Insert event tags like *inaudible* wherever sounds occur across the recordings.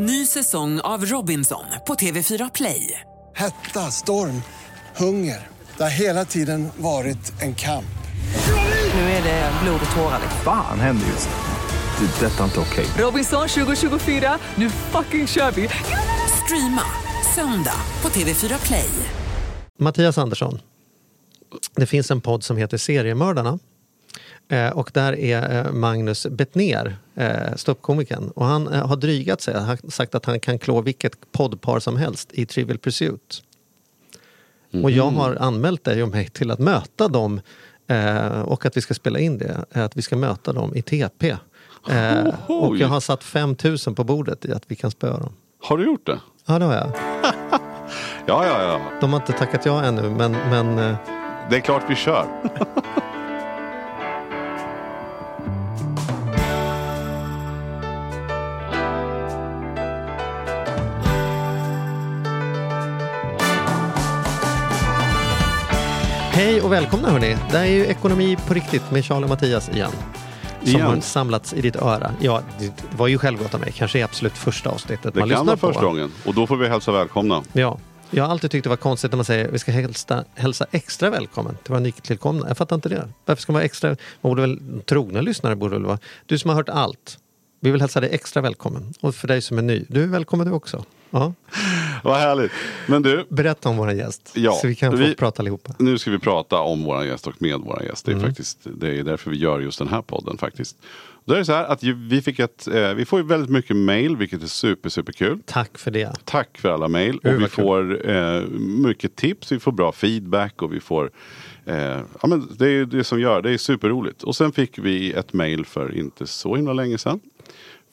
Ny säsong av Robinson på TV4 Play. Hetta, storm, hunger. Det har hela tiden varit en kamp. Nu är det blod och tårar. Fan händer just nu. Det. är Detta är inte okej. Robinson 2024, nu fucking kör vi! Streama söndag på TV4 Play. Mattias Andersson. Det finns en podd som heter Seriemördarna. Eh, och där är eh, Magnus Bettner, eh, ståuppkomikern. Och han har drygat sig, han har sagt att han kan klå vilket poddpar som helst i Trivial Pursuit. Och jag har anmält dig och mig till att möta dem och att vi ska spela in det. Att vi ska möta dem i TP. Och jag har satt 5000 på bordet i att vi kan spöa dem. Har du gjort det? Ja, det har jag. *laughs* Ja, ja, ja. De har inte tackat ja ännu, men, men Det är klart vi kör. *laughs* Hej och välkomna hörni! Det här är ju Ekonomi på riktigt med Charlie och Mattias igen. Som Igen. har samlats i ditt öra. Ja, det var ju självgott av mig. Kanske är absolut första avsnittet Det man kan lyssnar vara på. första gången. Och då får vi hälsa välkomna. Ja. Jag har alltid tyckt det var konstigt när man säger vi ska hälsa, hälsa extra välkommen till våra nytillkomna. Jag fattar inte det. Varför ska man vara extra? Man borde väl, trogna lyssnare borde väl vara... Du som har hört allt. Vi vill hälsa dig extra välkommen. Och för dig som är ny, du är välkommen du också. Ja. Vad härligt. Men du, Berätta om vår gäst. Ja, så vi kan få vi- prata allihopa. nu ska vi prata om våra gäst och med våra gäst. Det är, Mm. faktiskt, det är därför vi gör just den här podden faktiskt. Då är det så här att vi fick ett, eh, vi får väldigt mycket mail vilket är super, super kul. Tack för det. Tack för alla. Hur Och vi kul. får eh, mycket tips, vi får bra feedback och vi får eh, ja, men Det är det som gör, det är superroligt. Och sen fick vi ett mejl för inte så himla länge sedan.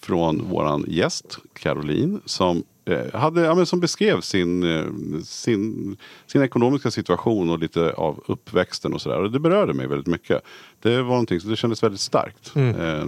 Från våran gäst Caroline som, hade, ja, men som beskrev sin, eh, sin, sin ekonomiska situation och lite av uppväxten och sådär. Det berörde mig väldigt mycket. Det var någonting som det kändes väldigt starkt. Eh,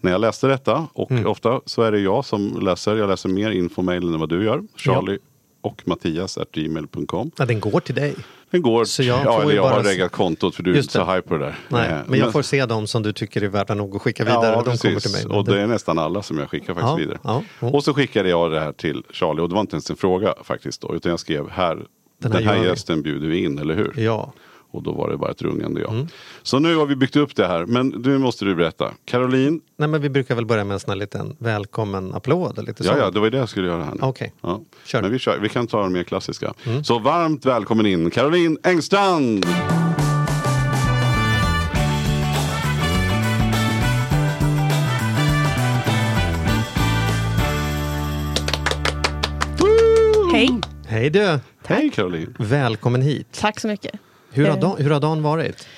när jag läste detta och ofta så är det jag som läser. Jag läser mer infomailen än vad du gör. Charlie och Mattias at gmail.com. Ja, den går till dig. Den går, Så jag ja, eller jag bara har reggat kontot för du är inte så high på det där. Nej, Eh, men jag får se dem som du tycker är värda nog att skicka vidare. Ja, och de precis. kommer till mig. Men Och det är nästan alla som jag skickar faktiskt Ja, vidare. ja, ja. Och så skickade jag det här till Charlie och det var inte ens en fråga faktiskt då. Utan jag skrev här, den här här, gör vi. gästen bjuder vi in, eller hur? Ja. Och då var det bara ett rungande ja. Mm. Så nu har vi byggt upp det här. Men nu måste du berätta. Caroline, Nej, men vi brukar väl börja med en sån här liten välkommen applåd. eller Lite ja, sånt. ja, det var det jag skulle göra här nu. Okej. Ja. Kör. Men vi, kör, vi kan ta de mer klassiska. Så varmt välkommen in Caroline Engstrand! Hej, Hej du! Hej Caroline! Välkommen hit. tack så mycket. Hur har, Eh. dagen, hur har dagen varit?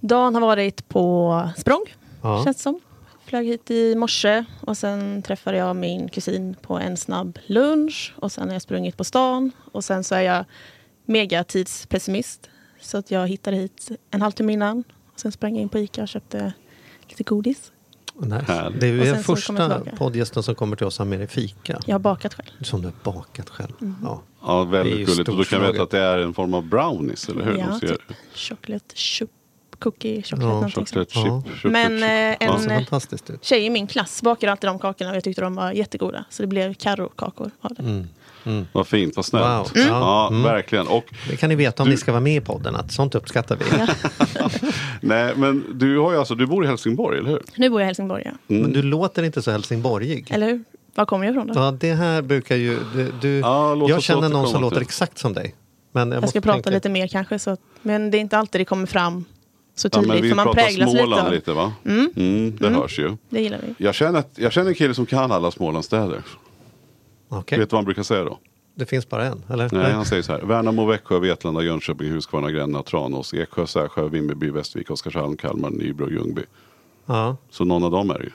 Dagen har varit på språng, Ja. känns som. Flög hit i morse och sen träffade jag min kusin på en snabb lunch. Och sen har jag sprungit på stan. Och sen så är jag mega tidspessimist. Så att jag hittade hit en halvtimme innan. Och sen sprang jag in på Ica och köpte lite godis. Nice. Det är den första poddgästen som kommer till oss har med dig fika. Jag har bakat själv. Som du har bakat själv. Mm. Ja. Ja, väldigt gulligt. Och då kan vi veta att det är en form av brownies, eller hur? Ja, De ser- typ chocolate chip, cookie, chocolate Ja. Chocolate chip. Ja. chocolate Men chip. eh, en tjej i min klass bakade alltid de kakorna och jag tyckte de var jättegoda. Så det blev Carro-kakor av det. Mm. Vad fint, vad snällt. Wow. Mm. Ja, Mm. verkligen. Och, Det kan ni veta om Du- ni ska vara med i podden, att sånt uppskattar vi. *laughs* nej, men du, har ju alltså, du bor i Helsingborg, eller hur? Nu bor jag i Helsingborg, ja. Men du låter inte så helsingborgig. Eller hur? Var kommer jag ifrån då? Ja, det här brukar ju... Du, du, Ja, låt jag känner någon som låter exakt som dig. Men jag, jag måste ska prata tänka- lite mer kanske. Så, men det är inte alltid det kommer fram så Ja, tydligt. men vi för man pratar präglas lite Småland av... lite, va? Mm. det hörs ju. Det gillar vi. Jag känner, jag känner en kille som kan alla Smålandsstäder. Okej. Vet du vad han brukar säga då? Det finns bara en, eller? Nej, han säger så här. Värnamo, Växjö, Vetlanda, Jönköping, Huskvarna, Gränna, Tranås, Eksjö, Särsjö, Vimmerby, Västervik, Oskarshamn, Kalmar, Nybro, Ljungby. Ja. Så någon av dem är det ju.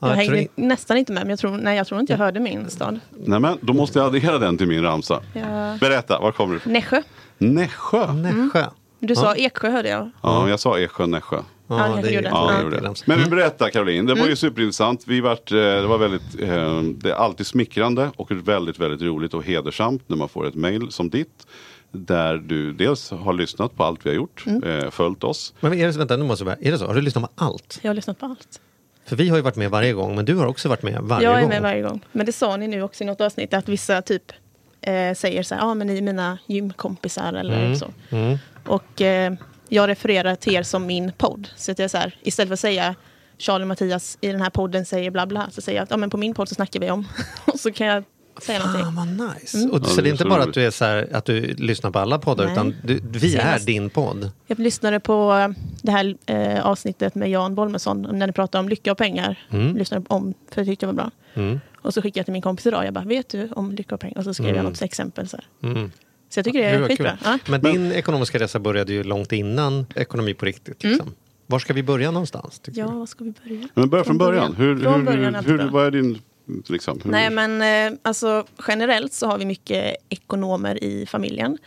Ja, jag tror hängde nästan inte med, men jag tror, nej, jag tror inte jag hörde min stad. Nej men då måste jag addera den till min ramsa. Ja. Berätta, var kommer du ifrån? Nässjö. Nässjö? Nässjö. Du sa Eksjö hörde jag. Ja, jag sa Eksjö, Nässjö. Ja, det kanske gjorde. Ja, jag gjorde det. Men du berätta Caroline, det var ju superintressant. Vi vart, eh, det var väldigt, eh, det är alltid smickrande och väldigt, väldigt roligt och hedersamt när man får ett mail som ditt. Där du dels har lyssnat på allt vi har gjort, eh, följt oss. Men är det, så- vänta, nu måste jag börja. Är det så? Har du lyssnat på allt? Jag har lyssnat på allt. För vi har ju varit med varje gång, men du har också varit med varje jag är gång. med varje gång. Men det sa ni nu också i något avsnitt, att vissa typ eh, säger så här, ja ah, men ni är mina gymkompisar eller Mm. så. Och eh, jag refererar till er som min podd. Så att jag så här, istället för att säga Charlie och Mattias i den här podden säger bla bla, så säger jag att ja, men på min podd så snackar vi om. *laughs* och så kan jag säga någonting. Fan vad nice. Mm. Och, så det det är inte bara att du, är så här, att du lyssnar på alla poddar, Nej. utan du, vi är Senast. din podd. Jag lyssnade på eh, det här eh, avsnittet med Jan Bolmesson när ni pratade om lycka och pengar. Mm. Lyssnade om, för jag tyckte det var bra. Mm. Och så skickade jag till min kompis idag. Jag bara, vet du om lycka och pengar? Och så skrev jag något exempel. Så, här. Mm. så jag tycker det är skitbra. kul. Ja. Men din ekonomiska resa började ju långt innan ekonomi på riktigt. Liksom. Var ska vi börja någonstans? tycker ja, var ska vi börja? Men börja från början. Hur, Från hur, början hur, bra. vad är din... Liksom, hur, Nej, men eh, alltså, generellt så har vi mycket ekonomer i familjen.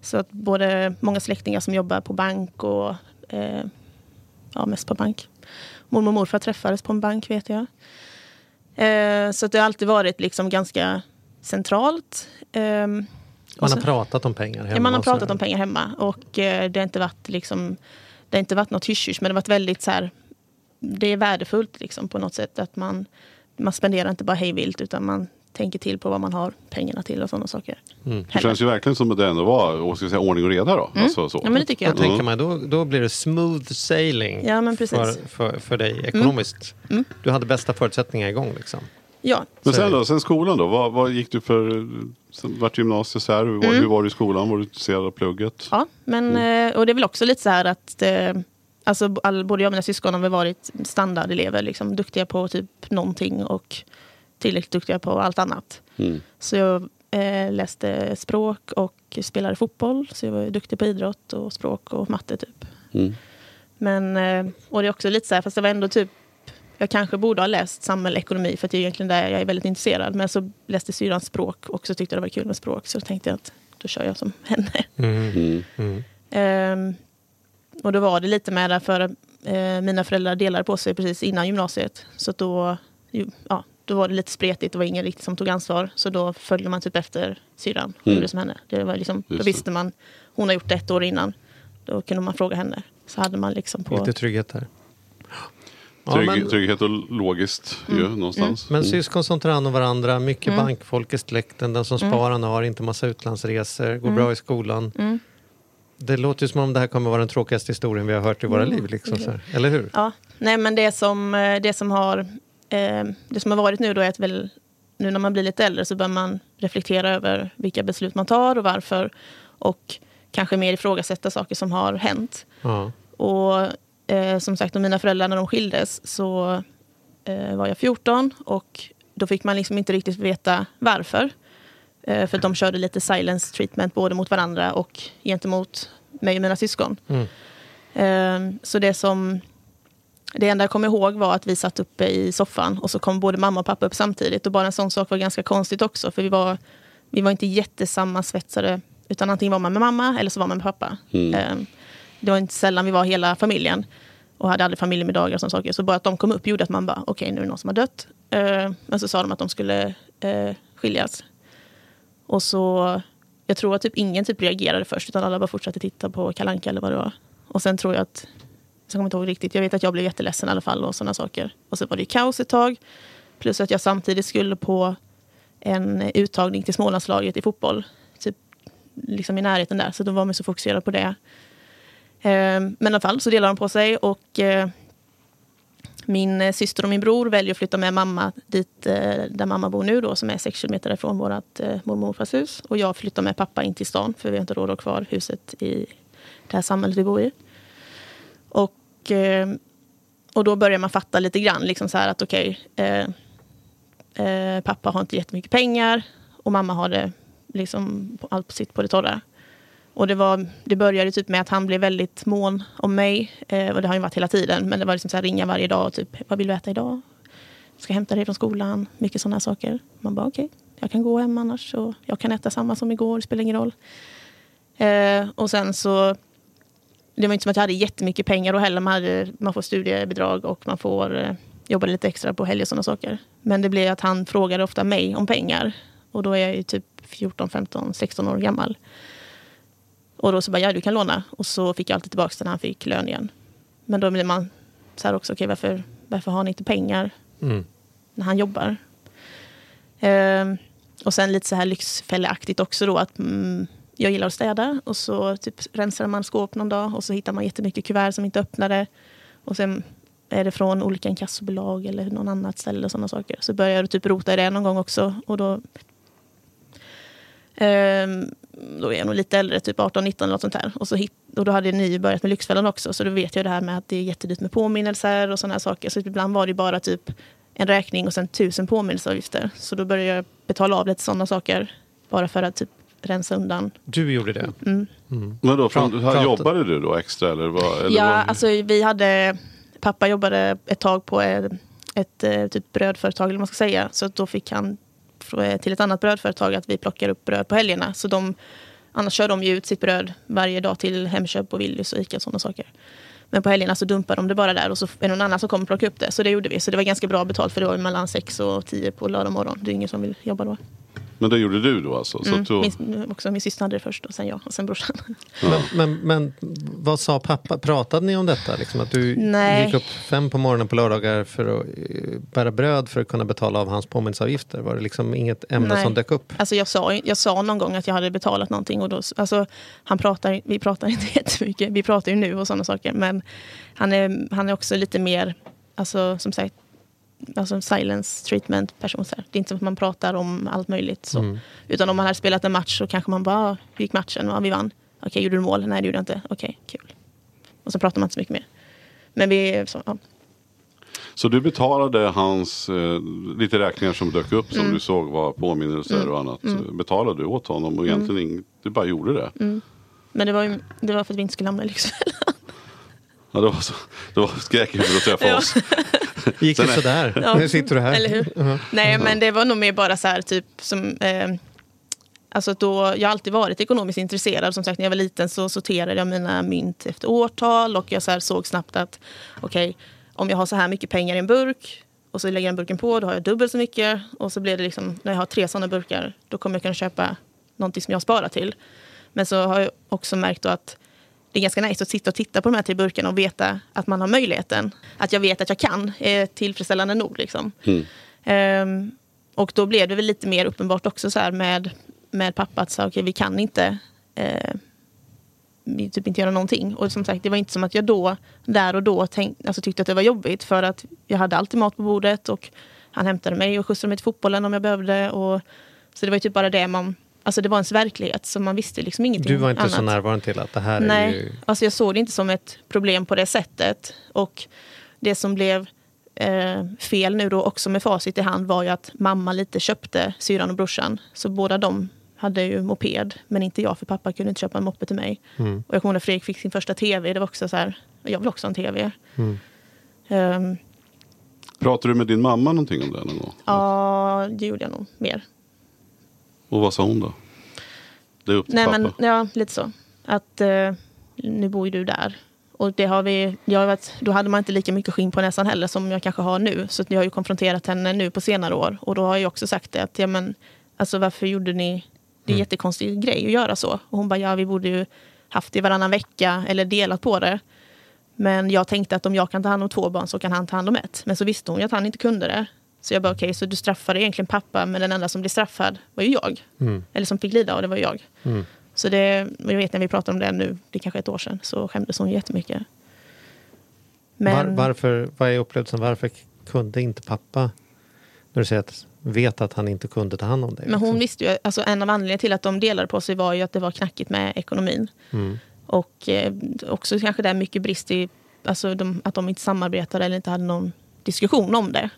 Så att både många släktingar som jobbar på bank och eh, ja, mest på bank. Mormor och morfar träffades på en bank vet jag. Eh, så att det har alltid varit liksom ganska centralt. Ehm, Man och har så- pratat om pengar hemma. Ja, man har pratat om pengar hemma och eh, det har inte varit liksom det har inte varit något hysch men det har varit väldigt så här det är värdefullt liksom på något sätt att man man spenderar inte bara hejvilt utan man tänker till på vad man har pengarna till och sådana saker. Mm. det känns ju verkligen som att det ändå var och ska jag säga, ordning och reda då. Alltså, så. Ja men det tycker Då jag. tänker man, då, då blir det smooth sailing Ja, men precis. Mm. För, för, för dig ekonomiskt. Du hade bästa förutsättningar igång. Liksom. Ja. Men sen det. då, sen skolan då? Vad, vad gick du för... Sen vart gymnasiet så här, hur, var, hur var du i skolan? Var du intresserad av plugget? Ja, men, eh, och det är väl också lite så här att alltså, all, både jag och mina syskon har väl varit standardelever, liksom, duktiga på typ någonting och tillräckligt duktiga på allt annat. Mm. Så jag eh, läste språk och spelade fotboll, så jag var duktig på idrott och språk och matte typ. Mm. Men, eh, och det är också lite så här, fast det var ändå typ jag kanske borde ha läst samhällsekonomi för att det är egentligen där jag är väldigt intresserad. Men så läste syrran språk och så tyckte jag det var kul med språk. Så tänkte jag att då kör jag som henne. Mm. Ehm, och då var det lite med därför eh, mina föräldrar delade på sig precis innan gymnasiet. Så att då, ju, ja, då var det lite spretigt, det var ingen riktigt som tog ansvar. Så då följde man typ efter syrran och Mm. gjorde som henne. Det var liksom, då Just det. visste man, hon har gjort det ett år innan. Då kunde man fråga henne. Så hade man liksom på... Lite trygghet där. Ja, Trygg, men, Trygghet och logiskt Mm. ju någonstans. men syskon som tar hand om varandra, mycket Mm. bankfolk i släkten, den som sparar har inte massa utlandsresor, går bra i skolan. Mm. Det låter ju som om det här kommer vara den tråkigaste historien vi har hört i våra liv. Liksom, så här. Eller hur? Ja, nej men det som, eh, det som har eh, det som har varit nu då är att väl nu när man blir lite äldre så bör man reflektera över vilka beslut man tar och varför och kanske mer ifrågasätta saker som har hänt. Ja. Och eh, som sagt, och mina föräldrar när de skildes så eh, var jag 14 och då fick man liksom inte riktigt veta varför. Eh, för att de körde lite silence treatment både mot varandra och gentemot mig och mina syskon. Mm. Eh, så det som det enda jag kommer ihåg var att vi satt uppe i soffan och så kom både mamma och pappa upp samtidigt. Och bara en sån sak var ganska konstigt också. För vi var, vi var inte jättesammansvetsade. Utan antingen var man med mamma eller så var man med pappa. Eh, det var inte sällan vi var hela familjen. Och hade aldrig familjemiddagar och sådana saker. Så bara att de kom upp gjorde att man bara, okej nu är det någon som har dött. Eh, men så sa de att de skulle eh, skiljas. Och så, jag tror att typ ingen typ reagerade först. Utan alla bara fortsatte titta på Kalanka eller vad det var. Och sen tror jag att jag kommer inte ihåg riktigt. Jag vet att jag blev jätteledsen i alla fall och sådana saker. Och så var det kaos ett tag. Plus att jag samtidigt skulle på en uttagning till Smålandslaget i fotboll. Typ liksom i närheten där. Så då var man så fokuserad på det. Eh, Men i alla fall så delar de på sig och eh, min eh, syster och min bror väljer att flytta med mamma dit eh, där mamma bor nu då, som är sex kilometer ifrån vårt eh, mormor och hus. Och jag flyttar med pappa in till stan för vi har inte råd att ha kvar huset i det här samhället vi bor i. Och, eh, och då börjar man fatta lite grann, liksom så här att okej, eh, eh, pappa har inte jättemycket pengar och mamma har det liksom på, allt på sitt på det torra. Och det, var, det började typ med att han blev väldigt mån om mig. Eh, och det har han varit hela tiden. Men det var liksom så här ringa varje dag. Typ, vad vill du äta idag? Ska hämta dig från skolan. Mycket sådana saker. Man bara okej, jag kan gå hem annars. Och jag kan äta samma som igår, det spelar ingen roll. Eh, och sen så det var inte som att jag hade jättemycket pengar då heller. Man, hade, man får studiebidrag och man får eh, jobba lite extra på helger och sådana saker. Men det blev att han frågade ofta mig om pengar. Och då är jag ju typ 14, 15, 16 år gammal. Och då så bara, ja du kan låna. Och så fick jag alltid tillbaka när han fick lön igen. Men då blir man så här också, okej varför varför har ni inte pengar Mm. när han jobbar? Ehm, och sen lite så här lyxfälleaktigt också då att mm, jag gillar att städa och så typ rensar man skåp någon dag och så hittar man jättemycket kuvert som inte öppnade. Och sen är det från olika inkassobolag eller någon annat ställe och sådana saker. Så börjar jag typ rota i det någon gång också och då Ehm, då är jag nog lite äldre, typ 18-19 eller något sånt här. Och, så hit, och då hade ni börjat med Lyxfällan också, så då vet jag det här med att det är jättedyrt med påminnelser och sådana här saker. Så ibland var det bara typ en räkning och sen tusen påminnelseavgifter. Så då började jag betala av lite sådana saker, bara för att typ rensa undan. Du gjorde det? Mm. Men då, från, Prat- här jobbade du då extra? Eller vad, eller ja, vad? alltså vi hade... Pappa jobbade ett tag på ett, ett eh, typ brödföretag, eller vad man ska säga. Så då fick han Eh, till ett annat brödföretag att vi plockar upp bröd på helgerna. Så de, annars kör de ju ut sitt bröd varje dag till Hemköp och Willys och Ica och sådana saker. Men på helgerna så dumpar de det bara där och så är det någon annan som kommer och plockar upp det. Så det gjorde vi. Så det var ganska bra betalt för det var ju mellan 6 och 10 på lördag morgon. Det är ingen som vill jobba då. Men det gjorde du då alltså? Så Mm. att du, Min, också, min syster hade det först och sen jag och sen brorsan. Men, men, men vad sa pappa? Pratade ni om detta? Liksom, att du Nej. gick upp fem på morgonen på lördagar för att eh, bära bröd för att kunna betala av hans påminnelseavgifter? Var det liksom inget ämne Nej. som dök upp? Alltså jag, sa, jag sa någon gång att jag hade betalat någonting. Och då, alltså, han pratar, vi pratar *laughs* inte jättemycket. Vi pratar ju nu och sådana saker. Men han är, han är också lite mer, alltså, som sagt, alltså silence treatment person. Så här. Det är inte som att man pratar om allt möjligt. Så. Mm. Utan om man hade spelat en match så kanske man bara, "Ah, hur gick matchen? Ja, vi vann. Okej, gjorde du mål? Nej, det gjorde jag inte. Okej, kul. Och så pratar man inte så mycket mer. Men vi, så, ja. så du betalade hans eh, lite räkningar som dök upp Mm. som du såg var påminnelser och annat. Betalade du åt honom och Mm. egentligen ing, du bara gjorde det? Men det var, ju, det var för att vi inte skulle hamna i Lyxfällan. Ja, det var så, det var skräckhuvudet att träffa Ja. oss. *laughs* Gick det sådär? Ja. Nu sitter du här. Eller hur? Ja. Nej, men det var nog mer bara så här typ som... Eh, alltså då, jag har alltid varit ekonomiskt intresserad. Som sagt, när jag var liten så sorterade jag mina mynt efter årtal och jag så här såg snabbt att okej, om jag har så här mycket pengar i en burk och så lägger jag den burken på, då har jag dubbelt så mycket. Och så blir det liksom, när jag har tre sådana burkar, då kommer jag kunna köpa någonting som jag sparar till. Men så har jag också märkt då att det är ganska nice att sitta och titta på de här tre burkarna och veta att man har möjligheten. Att jag vet att jag kan är tillfredsställande nog. Liksom. Ehm, och då blev det väl lite mer uppenbart också så med, med pappa att så, okej, vi kan inte vi typ inte göra någonting. Och som sagt, det var inte som att jag då, där och då tänk, alltså, tyckte att det var jobbigt. För att jag hade alltid mat på bordet och han hämtade mig och skjutsade mig till fotbollen om jag behövde. Och, så det var ju typ bara det man, alltså det var ens verklighet. Så man visste liksom ingenting Du var inte annat. så närvarande till att det här är Nej, ju... alltså jag såg det inte som ett problem på det sättet. Och det som blev eh, fel nu då också med facit i hand var ju att mamma lite köpte syrran och brorsan. Så båda de hade ju moped, men inte jag för pappa kunde inte köpa en moppe till mig. Mm. Och jag kommer ihåg när Fredrik fick sin första tv, det var också så här, jag vill också ha en tv. Mm. Ehm, Pratade du med din mamma någonting om det någon gång? ja, det gjorde jag nog mer. Och vad sa hon då? Det är upp till Nej, pappa. men ja, lite så. Att eh, nu bor ju du där. Och det har vi, jag varit, då hade man inte lika mycket skinn på näsan heller som jag kanske har nu. Så jag har ju konfronterat henne nu på senare år. Och då har jag också sagt det att, ja men, alltså varför gjorde ni, det är en jättekonstig grej att göra så. Och hon bara, ja vi borde ju haft det varannan vecka eller delat på det. Men jag tänkte att om jag kan ta hand om två barn så kan han ta hand om ett. Men så visste hon ju att han inte kunde det. Så jag bara, okej, så du straffade egentligen pappa, men den enda som blev straffad var ju jag. Mm. Eller som fick lida och det var jag. Mm. Så det, jag vet när vi pratade om det nu, det är kanske ett år sedan, så skämdes hon jättemycket. Men, Var, varför, vad är upplevelsen? Varför kunde inte pappa, när du säger att, vet att han inte kunde ta hand om dig? men hon liksom? visste ju, alltså en av anledningarna till att de delade på sig var ju att det var knackigt med ekonomin. Mm. Och eh, också kanske det är mycket brist i alltså de, att de inte samarbetade eller inte hade någon diskussion om det.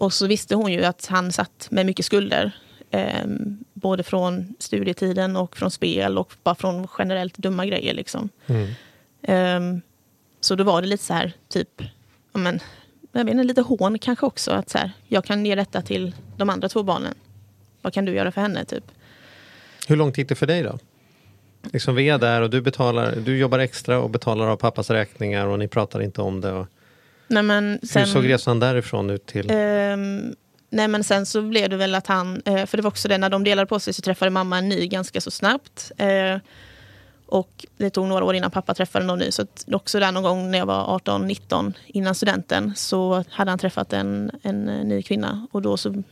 Och så visste hon ju att han satt med mycket skulder. Eh, både från studietiden och från spel och bara från generellt dumma grejer. Liksom. Mm. Ehm, så då var det lite så här, typ, men, jag vet inte, lite hån kanske också. Att så här, jag kan ge detta till de andra två barnen. Vad kan du göra för henne? Typ. Hur långt gick det för dig då? Liksom vi är där och du, betalar, du jobbar extra och betalar av pappas räkningar och ni pratar inte om det. Och, Nej, men sen, hur såg resan därifrån ut till? Ehm, nej men sen så blev det väl att han, eh, för det var också det när de delade på sig så träffade mamma en ny ganska så snabbt. Eh, Och det tog några år innan pappa träffade någon ny. Så också där någon gång när jag var 18-19 innan studenten så hade han träffat en, en ny kvinna. Och då så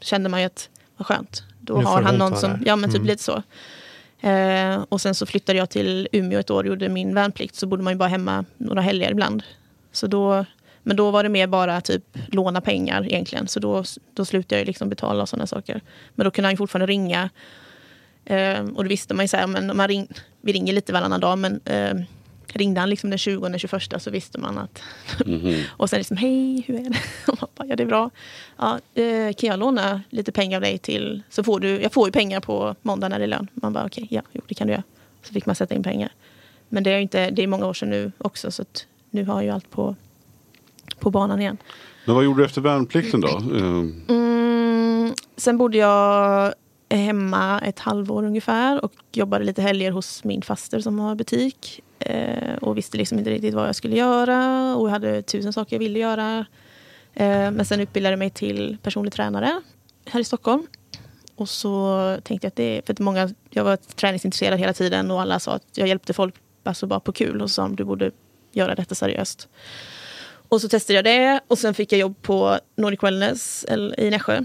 kände man ju att vad skönt. Då Nu har han någon som, ja men typ Mm. lite så. Eh, och sen så flyttade jag till Umeå ett år och gjorde min värnplikt. Så bodde man ju bara hemma några helger ibland. Så då, men då var det mer bara typ låna pengar egentligen. Så då, då slutade jag liksom betala och sådana saker. Men då kunde han ju fortfarande ringa. Eh, och då visste man ju så här, men man ring, vi ringer lite varannan dag. Men eh, ringde han liksom den 20 och den 21 så visste man att... *laughs* och sen liksom, hej, hur är det? *laughs* Och man bara, ja det är bra. Ja, eh, kan jag låna lite pengar av dig till... Så får du, jag får ju pengar på måndag när det är lön. Man bara, okej, ja, jo, det kan du göra. Så fick man sätta in pengar. Men det är inte, det är många år sedan nu också. Så nu har jag ju allt på, på banan igen. Men vad gjorde du efter värnplikten då? Eh, Mm, sen bodde jag hemma ett halvår ungefär och jobbade lite helger hos min faster som har butik. Eh, och visste liksom inte riktigt vad jag skulle göra och jag hade tusen saker jag ville göra. Eh, men sen utbildade jag mig till personlig tränare här i Stockholm. Och så tänkte jag att det är, för att många, jag var träningsintresserad hela tiden och alla sa att jag hjälpte folk alltså bara på kul och så sa de du borde göra detta seriöst. Och så testade jag det och sen fick jag jobb på Nordic Wellness i Nässjö.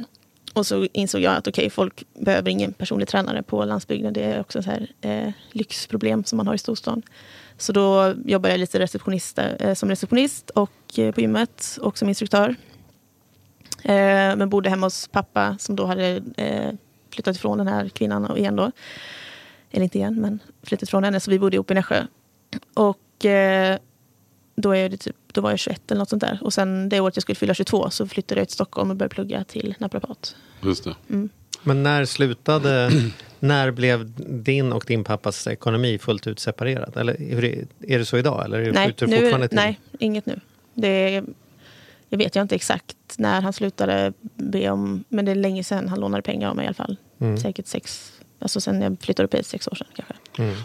Och så insåg jag att okej, folk behöver ingen personlig tränare på landsbygden. Det är också ett så här, eh, lyxproblem som man har i storstan. Så då jobbade jag lite receptionist, eh, som receptionist och eh, på gymmet och som instruktör. Eh, men bodde hemma hos pappa som då hade eh, flyttat ifrån den här kvinnan igen då. Eller inte igen, men flyttat ifrån henne. Så vi bodde ihop i Nässjö. Och eh, då, är det typ, då var jag 21 eller något sånt där. Och sen det året jag skulle fylla 22 så flyttade jag till Stockholm och började plugga till naprapat. just det. Men när slutade, *clears throat* när blev din och din pappas ekonomi fullt ut separerad? Eller är, är det så idag? Eller är det Nej, nu, fortfarande till? nej, inget nu. Det jag vet jag inte exakt när han slutade be om, men det är länge sedan han lånade pengar av mig i alla fall. Mm. Säkert sex, alltså sen jag flyttade upp hit, sex år sedan kanske.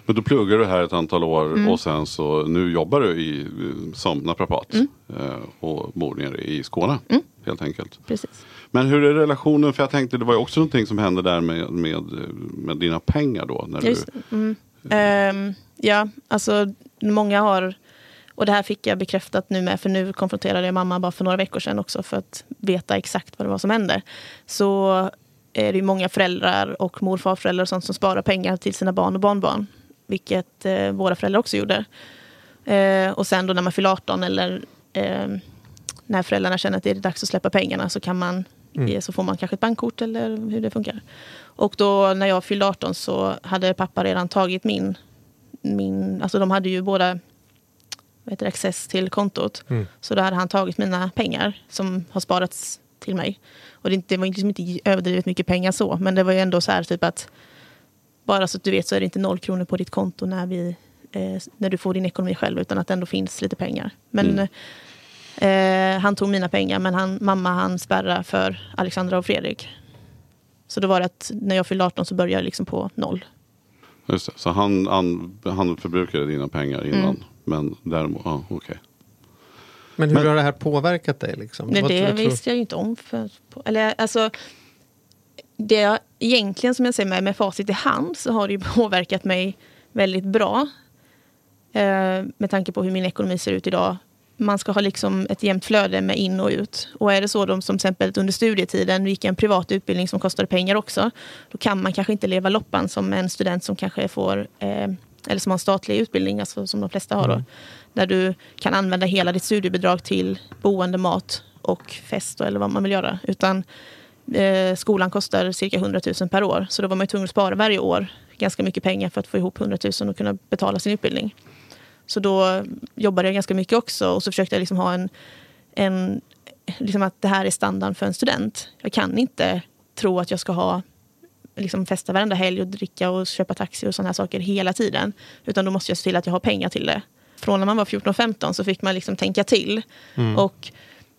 Men då pluggade du här ett antal år Mm. och sen så nu jobbar du i, som naprapat Mm. eh, och bor nere i Skåne helt enkelt. Precis. Men hur är relationen? För jag tänkte det var ju också någonting som hände där med, med, med dina pengar då. När Just du. Mm. Ehm, ja, alltså många har, och det här fick jag bekräftat nu med, för nu konfronterade jag mamma bara för några veckor sedan också för att veta exakt vad det var som hände. Så är det många föräldrar och mor och farföräldrar och sånt som sparar pengar till sina barn och barnbarn. Vilket eh, våra föräldrar också gjorde. Eh, och sen då när man fyller 18 eller eh, när föräldrarna känner att det är dags att släppa pengarna så kan man eh, så får man kanske ett bankkort eller hur det funkar. Och då när jag fyllde 18 så hade pappa redan tagit min, min alltså de hade ju båda vad heter access till kontot. Så då hade han tagit mina pengar som har sparats till mig. Och det, var liksom inte överdrivet mycket pengar så, men det var ju ändå så här typ att bara så att du vet så är det inte noll kronor på ditt konto när, vi, eh, när du får din ekonomi själv, utan att det ändå finns lite pengar. Men eh, han tog mina pengar, men han, mamma han spärra för Alexandra och Fredrik. Så då var det att när jag fyllde 18 så började jag liksom på noll. just det. Så han, han, han förbrukade dina pengar innan. Mm. Men däremot, ja, okej. Men hur Men- har det här påverkat dig? Liksom? Nej, Vad det tror- tror- visste jag ju inte om. För, på- eller, alltså, det jag, egentligen som jag säger med, med facit i hand så har det ju *laughs* påverkat mig väldigt bra. Eh, med tanke på hur min ekonomi ser ut idag. Man ska ha liksom ett jämnt flöde med in och ut. Och är det så de som till exempel under studietiden gick en privat utbildning som kostade pengar också. Då kan man kanske inte leva loppan som en student som kanske får eh, eller som har en statlig utbildning, alltså som de flesta har. Då, där du kan använda hela ditt studiebidrag till boende, mat och fest eller vad man vill göra. Utan eh, skolan kostar cirka 100 000 per år. Så då var man ju tvungen att spara varje år ganska mycket pengar för att få ihop 100 000 och kunna betala sin utbildning. Så då jobbade jag ganska mycket också och så försökte jag liksom ha en, en liksom att det här är standard för en student. Jag kan inte tro att jag ska ha liksom festa varenda helg och dricka och köpa taxi och sådana här saker hela tiden. Utan då måste jag se till att jag har pengar till det. Från när man var 14-15 så fick man liksom tänka till. Och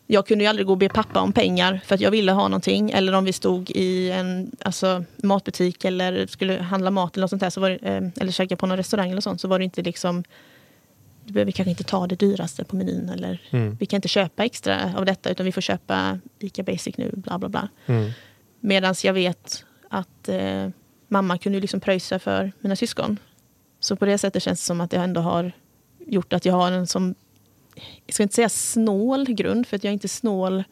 jag kunde ju aldrig gå och be pappa om pengar för att jag ville ha någonting. Eller om vi stod i en alltså, matbutik eller skulle handla mat eller något sånt där. Så var det, eh, eller käka på någon restaurang eller sånt. Så var det inte liksom du behöver kanske inte ta det dyraste på menyn. Eller vi kan inte köpa extra av detta utan vi får köpa ICA Basic nu. Bla bla bla. Mm. Medan jag vet att eh, mamma kunde liksom pröjsa för mina syskon. Så på det sättet känns det som att jag ändå har gjort att jag har en som, jag ska inte säga snål grund, för att jag är inte snål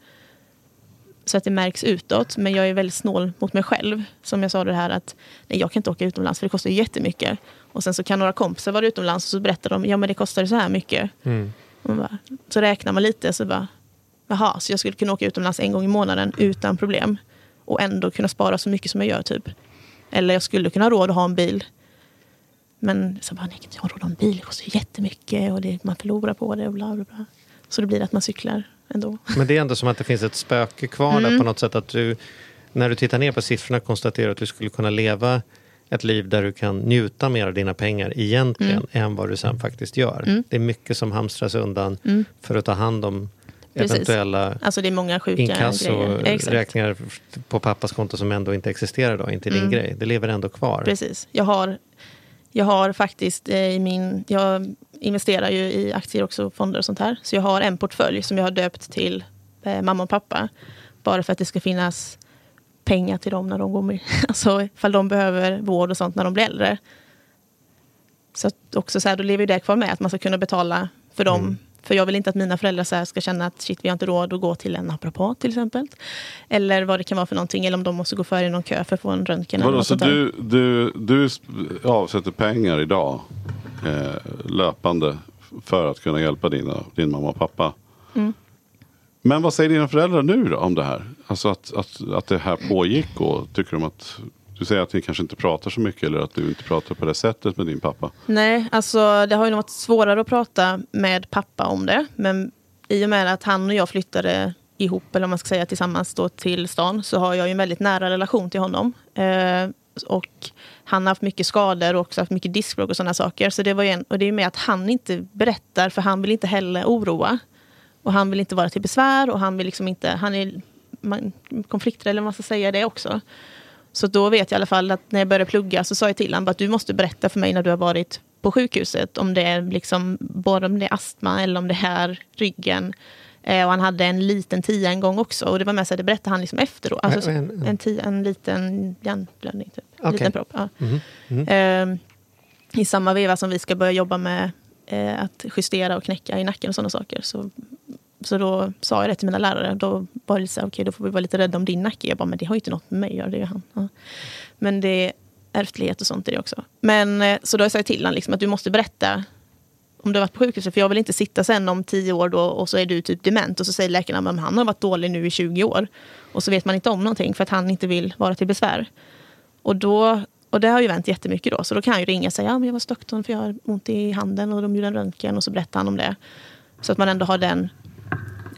så att det märks utåt. Men jag är väldigt snål mot mig själv. Som jag sa det här att nej, jag kan inte åka utomlands för det kostar ju jättemycket. Och sen så kan några kompisar vara utomlands och så berättar de ja men det kostar så här mycket. Mm. Bara, så räknar man lite så bara jaha, så jag skulle kunna åka utomlands en gång i månaden utan problem. Och ändå kunna spara så mycket som jag gör typ. Eller jag skulle kunna ha råd att ha en bil. Men så bara, nej, jag har råd att ha en bil, det kostar ju jättemycket och det, man förlorar på det och bla bla bla. Så det blir att man cyklar ändå. Men det är ändå som att det finns ett spöke kvar där på något sätt. Att du, när du tittar ner på siffrorna konstaterar att du skulle kunna leva ett liv där du kan njuta mer av dina pengar egentligen än vad du sen faktiskt gör. Det är mycket som hamstras undan för att ta hand om Precis. eventuella Alltså det är många sjuka inkassoräkningar på pappas konto som ändå inte existerar då, inte din grej. Det lever ändå kvar. Precis. Jag har, jag har faktiskt eh, i min... Jag investerar ju i aktier också, fonder och sånt här. Så jag har en portfölj som jag har döpt till eh, mamma och pappa. Bara för att det ska finnas pengar till dem när de går med. *laughs* Alltså ifall de behöver vård och sånt när de blir äldre. Så också så här, då lever ju det kvar med att man ska kunna betala för dem. För jag vill inte att mina föräldrar så här ska känna att shit, vi har inte råd att gå till en naprapat till exempel. Eller vad det kan vara för någonting. Eller om de måste gå före i någon kö för att få en röntgen. eller Vadå, så du, du, du avsätter pengar idag eh, löpande för att kunna hjälpa dina, din mamma och pappa? Mm. Men vad säger dina föräldrar nu då om det här? Alltså att, att, att det här pågick och tycker de att du säger att ni kanske inte pratar så mycket eller att du inte pratar på det sättet med din pappa. Nej, alltså det har ju nog varit svårare att prata med pappa om det. Men i och med att han och jag flyttade ihop, eller om man ska säga tillsammans då, till stan, så har jag ju en väldigt nära relation till honom. Eh, och han har haft mycket skador och också haft mycket diskbråck och sådana saker. Så det var ju en, och det är med att han inte berättar, för han vill inte heller oroa. Och han vill inte vara till besvär och han vill liksom inte, han är man, konflikträdd eller vad man ska säga det också. Så då vet jag i alla fall att när jag började plugga så sa jag till honom att du måste berätta för mig när du har varit på sjukhuset. Om det är, liksom, både om det är astma eller om det är ryggen. Eh, och han hade en liten tia en gång också. Och det var med sig, det berättade han liksom efteråt. Alltså, En- en, en- tia, en liten hjärnblödning. Typ. En Okej. liten propp. Ja. Mhm. Eh, I samma veva som vi ska börja jobba med eh, att justera och knäcka i nacken och sådana saker. Så, så då sa jag det till mina lärare. Då var det så här, okej då får vi vara lite rädda om din nacke. Jag bara, men det har ju inte något med mig att göra, det är han. Ja. Men det är ärftlighet och sånt i det också. Men eh, så då sa jag till honom liksom, att du måste berätta om du har varit på sjukhuset. För jag vill inte sitta sen om tio år då och så är du typ dement och så säger läkarna att han har varit dålig nu i 20 år. Och så vet man inte om någonting för att han inte vill vara till besvär. Och, då, och det har ju vänt jättemycket då. Så då kan han ju ringa och säga ja, men jag var hos doktorn för jag har ont i handen och de gjorde en röntgen och så berättar han om det. Så att man ändå har den.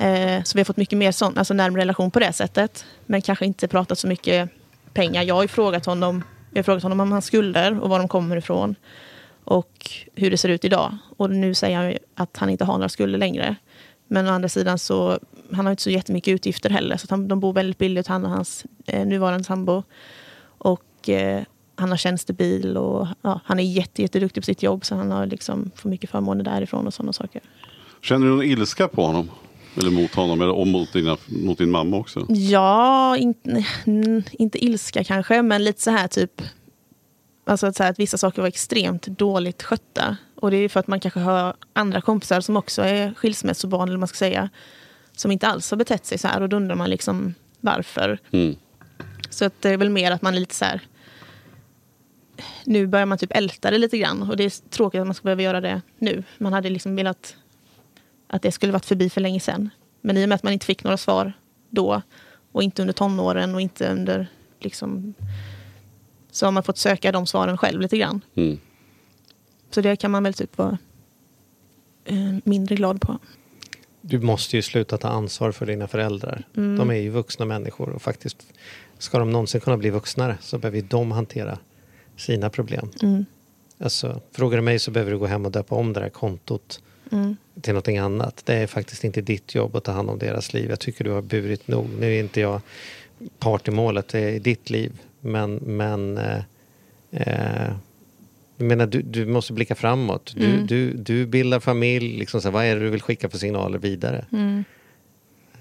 Eh, så vi har fått mycket mer sån, alltså närmare relation på det sättet. Men kanske inte pratat så mycket pengar. Jag har ju frågat honom, jag har frågat honom om hans skulder och var de kommer ifrån. Och hur det ser ut idag. Och nu säger han ju att han inte har några skulder längre. Men å andra sidan så han har inte så jättemycket utgifter heller. Så han, de bor väldigt billigt, han och hans eh, nuvarande sambo. Och eh, han har tjänstebil och ja, han är jätte, jätteduktig på sitt jobb. Så han har liksom får mycket förmåner därifrån och sådana saker. Känner du någon ilska på honom? Eller mot honom? Eller mot, dina, mot din mamma också? Ja, inte, mm, inte ilska kanske, men lite så här typ... Alltså att, så här, att vissa saker var extremt dåligt skötta. Och det är för att man kanske har andra kompisar som också är skilsmässobarn, eller man ska säga. Som inte alls har betett sig så här. Och då undrar man liksom varför. Mm. Så att det är väl mer att man är lite så här... Nu börjar man typ älta det lite grann. Och det är tråkigt att man ska behöva göra det nu. Man hade liksom velat att det skulle varit förbi för länge sedan. Men i och med att man inte fick några svar då och inte under tonåren och inte under liksom så har man fått söka de svaren själv lite grann. Mm. Så det kan man väl typ vara eh, mindre glad på. Du måste ju sluta ta ansvar för dina föräldrar. Mm. De är ju vuxna människor och faktiskt ska de någonsin kunna bli vuxnare så behöver ju de hantera sina problem. Mm. Alltså, frågar du mig så behöver du gå hem och döpa om det där kontot Mm. till någonting annat. Det är faktiskt inte ditt jobb att ta hand om deras liv. Jag tycker du har burit nog. Nu är inte jag part i målet, det är ditt liv. Men, men eh, eh, jag menar, du, du måste blicka framåt. Du, Mm. du, du bildar familj. Liksom så här, vad är det du vill skicka för signaler vidare? Mm.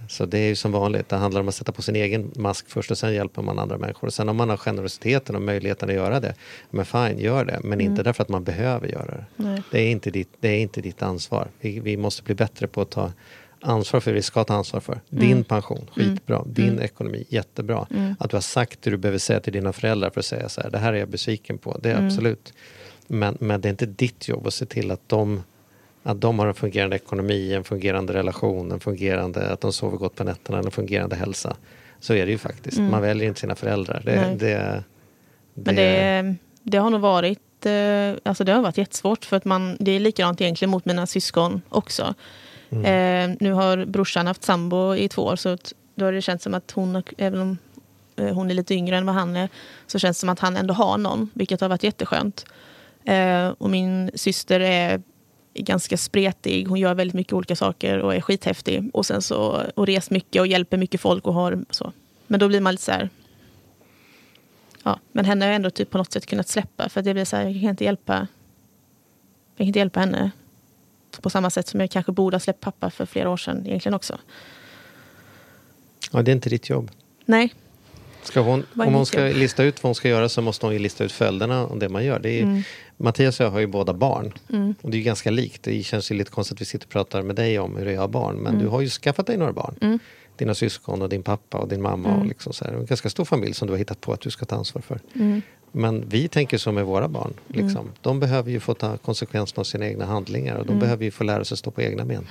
Så det är ju som vanligt, det handlar om att sätta på sin egen mask först och sen hjälper man andra människor. Och sen om man har generositeten och möjligheten att göra det, men fine, gör det. Men inte därför att man behöver göra det. Nej. Det är inte ditt, det är inte ditt ansvar. Vi, vi måste bli bättre på att ta ansvar för det vi ska ta ansvar för. Din pension, skitbra. Din ekonomi, jättebra. Att du har sagt det du behöver säga till dina föräldrar för att säga så här, det här är jag besviken på. Det är absolut. Men, men det är inte ditt jobb att se till att de, att de har en fungerande ekonomi, en fungerande relation, en fungerande, att de sover gott på nätterna, en fungerande hälsa. Så är det ju faktiskt. Man väljer inte sina föräldrar. Det, Nej. det, Men det, det har nog varit, eh, alltså det har varit jättesvårt för att man, det är likadant egentligen mot mina syskon också. Eh, nu har brorsan haft sambo i två år så då har det känts som att hon, även om eh, hon är lite yngre än vad han är, så känns det som att han ändå har någon, vilket har varit jätteskönt. Eh, och min syster är ganska spretig, hon gör väldigt mycket olika saker och är skithäftig. Och sen så, och reser mycket och hjälper mycket folk och har så. Men då blir man lite så här, Ja, men henne har jag ändå typ på något sätt kunnat släppa. För att det blir så här, jag kan inte hjälpa, jag kan inte hjälpa henne på samma sätt som jag kanske borde ha släppt pappa för flera år sedan egentligen också. ja, det är inte ditt jobb. Nej, Ska hon, om hon ska lista ut vad hon ska göra så måste hon ju lista ut följderna av det man gör. Det är, Mm. Mattias och jag har ju båda barn. Och det är ju ganska likt. Det känns ju lite konstigt att vi sitter och pratar med dig om hur att ha barn. Men Mm. du har ju skaffat dig några barn. Dina syskon och din pappa och din mamma. Mm. Och liksom så här. En ganska stor familj som du har hittat på att du ska ta ansvar för. Mm. Men vi tänker så med våra barn. Liksom. De behöver ju få ta konsekvenserna av sina egna handlingar. Och de Mm. behöver ju få lära sig stå på egna ben.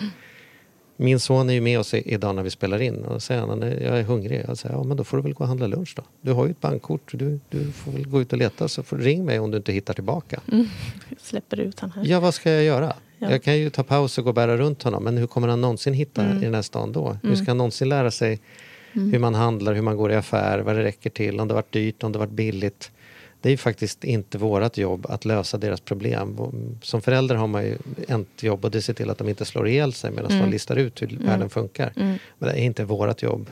Min son är ju med oss idag när vi spelar in och säger han jag är hungrig. Jag säger ja men då får du väl gå och handla lunch då. Du har ju ett bankkort, du, du får väl gå ut och leta så får, ring mig om du inte hittar tillbaka. jag *laughs* släpper ut han här. Ja vad ska jag göra? Ja. Jag kan ju ta paus och gå och bära runt honom men hur kommer han någonsin hitta i den här stan då? Hur ska han någonsin lära sig hur man handlar, hur man går i affär, vad det räcker till, om det varit dyrt, om det varit billigt. Det är faktiskt inte vårt jobb att lösa deras problem. Som förälder har man ju ett jobb och det är att se till att de inte slår ihjäl sig medan de listar ut hur världen funkar. Men det är inte vårt jobb